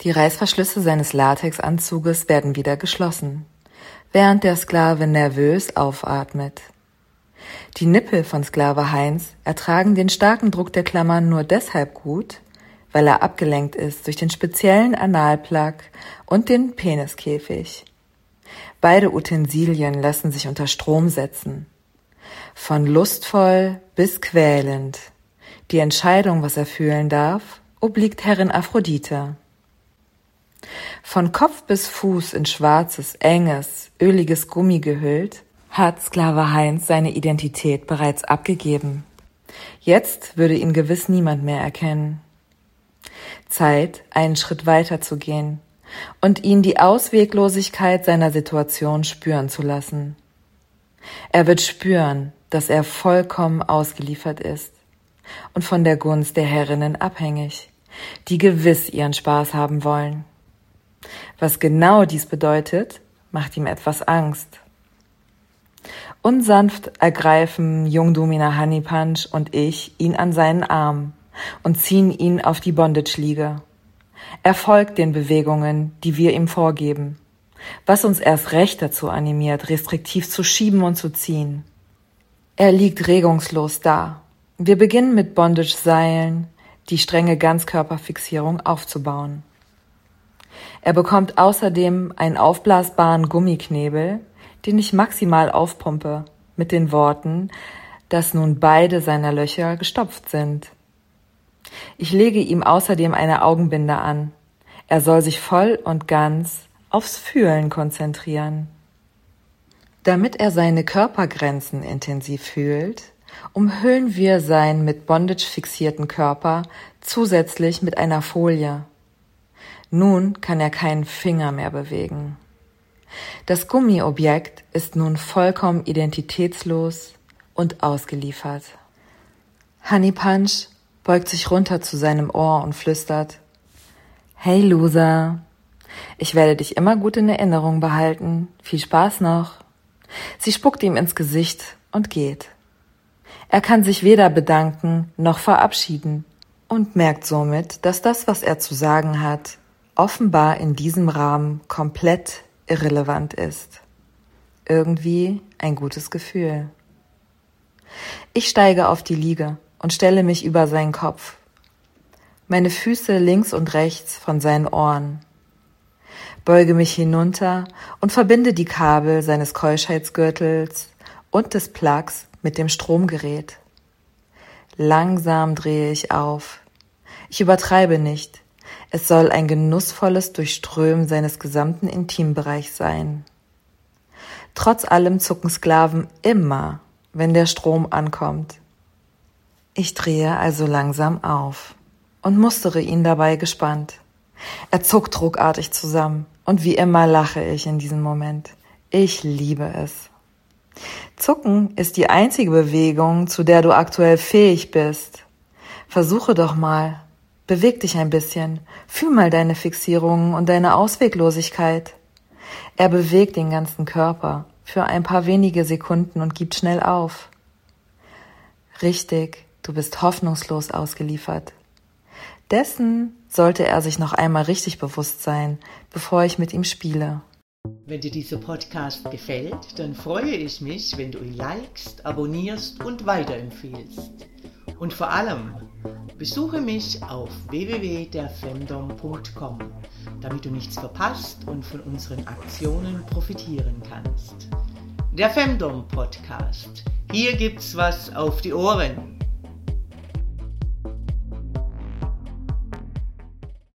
Die Reißverschlüsse seines Latexanzuges werden wieder geschlossen, während der Sklave nervös aufatmet. Die Nippel von Sklave Heinz ertragen den starken Druck der Klammern nur deshalb gut, weil er abgelenkt ist durch den speziellen Analplug und den Peniskäfig. Beide Utensilien lassen sich unter Strom setzen. Von lustvoll bis quälend. Die Entscheidung, was er fühlen darf, obliegt Herrin Aphrodite. Von Kopf bis Fuß in schwarzes, enges, öliges Gummi gehüllt, hat Sklave Heinz seine Identität bereits abgegeben. Jetzt würde ihn gewiss niemand mehr erkennen. Zeit, einen Schritt weiter zu gehen und ihn die Ausweglosigkeit seiner Situation spüren zu lassen. Er wird spüren, dass er vollkommen ausgeliefert ist und von der Gunst der Herrinnen abhängig, die gewiss ihren Spaß haben wollen. Was genau dies bedeutet, macht ihm etwas Angst. Unsanft ergreifen Jungdomina Honeypunch und ich ihn an seinen Arm und ziehen ihn auf die Bondage-Liege. Er folgt den Bewegungen, die wir ihm vorgeben, was uns erst recht dazu animiert, restriktiv zu schieben und zu ziehen. Er liegt regungslos da. Wir beginnen mit Bondage-Seilen, die strenge Ganzkörperfixierung aufzubauen. Er bekommt außerdem einen aufblasbaren Gummiknebel, den ich maximal aufpumpe, mit den Worten, dass nun beide seiner Löcher gestopft sind. Ich lege ihm außerdem eine Augenbinde an. Er soll sich voll und ganz aufs Fühlen konzentrieren. Damit er seine Körpergrenzen intensiv fühlt, umhüllen wir seinen mit Bondage fixierten Körper zusätzlich mit einer Folie. Nun kann er keinen Finger mehr bewegen. Das Gummiobjekt ist nun vollkommen identitätslos und ausgeliefert. Honey Punch beugt sich runter zu seinem Ohr und flüstert Hey Loser, ich werde dich immer gut in Erinnerung behalten. Viel Spaß noch. Sie spuckt ihm ins Gesicht und geht. Er kann sich weder bedanken noch verabschieden und merkt somit, dass das, was er zu sagen hat, offenbar in diesem Rahmen komplett irrelevant ist. Irgendwie ein gutes Gefühl. Ich steige auf die Liege und stelle mich über seinen Kopf. Meine Füße links und rechts von seinen Ohren. Beuge mich hinunter und verbinde die Kabel seines Keuschheitsgürtels und des Plugs mit dem Stromgerät. Langsam drehe ich auf. Ich übertreibe nicht. Es soll ein genussvolles Durchströmen seines gesamten Intimbereichs sein. Trotz allem zucken Sklaven immer, wenn der Strom ankommt. Ich drehe also langsam auf und mustere ihn dabei gespannt. Er zuckt ruckartig zusammen und wie immer lache ich in diesem Moment. Ich liebe es. Zucken ist die einzige Bewegung, zu der du aktuell fähig bist. Versuche doch mal, Beweg dich ein bisschen, fühl mal deine Fixierungen und deine Ausweglosigkeit. Er bewegt den ganzen Körper für ein paar wenige Sekunden und gibt schnell auf. Richtig, du bist hoffnungslos ausgeliefert. Dessen sollte er sich noch einmal richtig bewusst sein, bevor ich mit ihm spiele. Wenn dir dieser Podcast gefällt, dann freue ich mich, wenn du ihn likest, abonnierst und weiterempfehlst. Und vor allem, besuche mich auf www.derfemdom.com, damit du nichts verpasst und von unseren Aktionen profitieren kannst. Der Femdom Podcast. Hier gibt's was auf die Ohren.